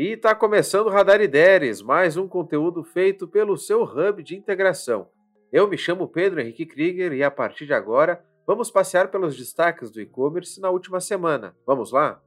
E está começando o Radar Ideias, mais um conteúdo feito pelo seu hub de integração. Eu me chamo Pedro Henrique Krieger e a partir de agora vamos passear pelos destaques do e-commerce na última semana. Vamos lá?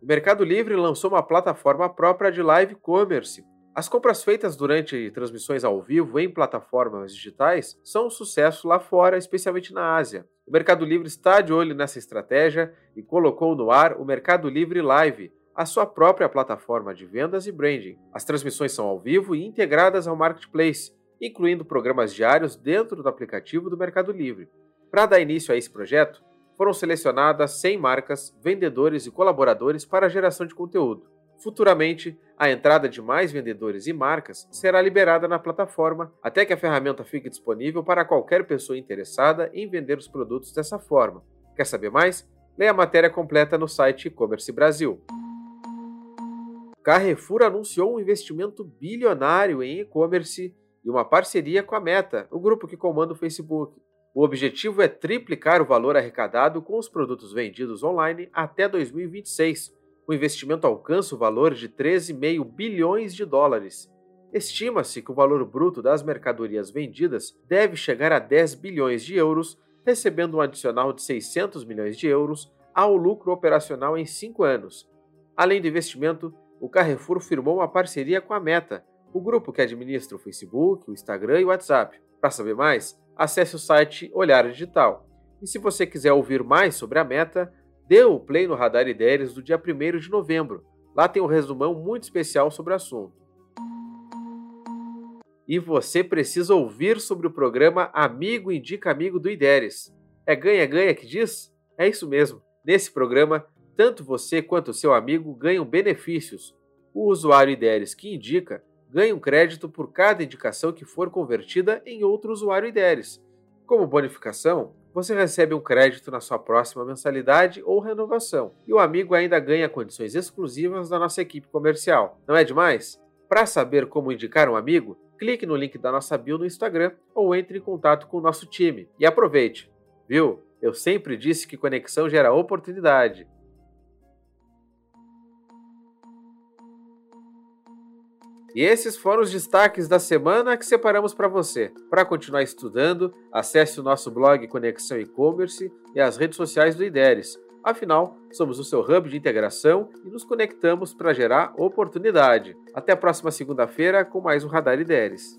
O Mercado Livre lançou uma plataforma própria de live commerce. As compras feitas durante transmissões ao vivo em plataformas digitais são um sucesso lá fora, especialmente na Ásia. O Mercado Livre está de olho nessa estratégia e colocou no ar o Mercado Livre Live, a sua própria plataforma de vendas e branding. As transmissões são ao vivo e integradas ao marketplace, incluindo programas diários dentro do aplicativo do Mercado Livre. Para dar início a esse projeto, foram selecionadas 100 marcas, vendedores e colaboradores para a geração de conteúdo. Futuramente, a entrada de mais vendedores e marcas será liberada na plataforma até que a ferramenta fique disponível para qualquer pessoa interessada em vender os produtos dessa forma. Quer saber mais? Leia a matéria completa no site E-Commerce Brasil. Carrefour anunciou um investimento bilionário em e-commerce e uma parceria com a Meta, o grupo que comanda o Facebook. O objetivo é triplicar o valor arrecadado com os produtos vendidos online até 2026. O investimento alcança o valor de 13,5 bilhões de dólares. Estima-se que o valor bruto das mercadorias vendidas deve chegar a 10 bilhões de euros, recebendo um adicional de 600 milhões de euros ao lucro operacional em cinco anos. Além do investimento, o Carrefour firmou uma parceria com a Meta, o grupo que administra o Facebook, o Instagram e o WhatsApp. Para saber mais, acesse o site Olhar Digital. E se você quiser ouvir mais sobre a Meta, dê o play no Radar Ideias do dia 1 de novembro. Lá tem um resumão muito especial sobre o assunto. E você precisa ouvir sobre o programa Amigo Indica Amigo do IDERES. É ganha-ganha que diz? É isso mesmo. Nesse programa, tanto você quanto seu amigo ganham benefícios. O usuário IDERES que indica ganha um crédito por cada indicação que for convertida em outro usuário IDERES. Como bonificação, você recebe um crédito na sua próxima mensalidade ou renovação, e o amigo ainda ganha condições exclusivas da nossa equipe comercial. Não é demais? Para saber como indicar um amigo, clique no link da nossa bio no Instagram ou entre em contato com o nosso time. E aproveite! Viu? Eu sempre disse que conexão gera oportunidade. E esses foram os destaques da semana que separamos para você. Para continuar estudando, acesse o nosso blog Conexão E-Commerce e as redes sociais do IDERES. Afinal, somos o seu hub de integração e nos conectamos para gerar oportunidade. Até a próxima segunda-feira com mais um Radar IDERES.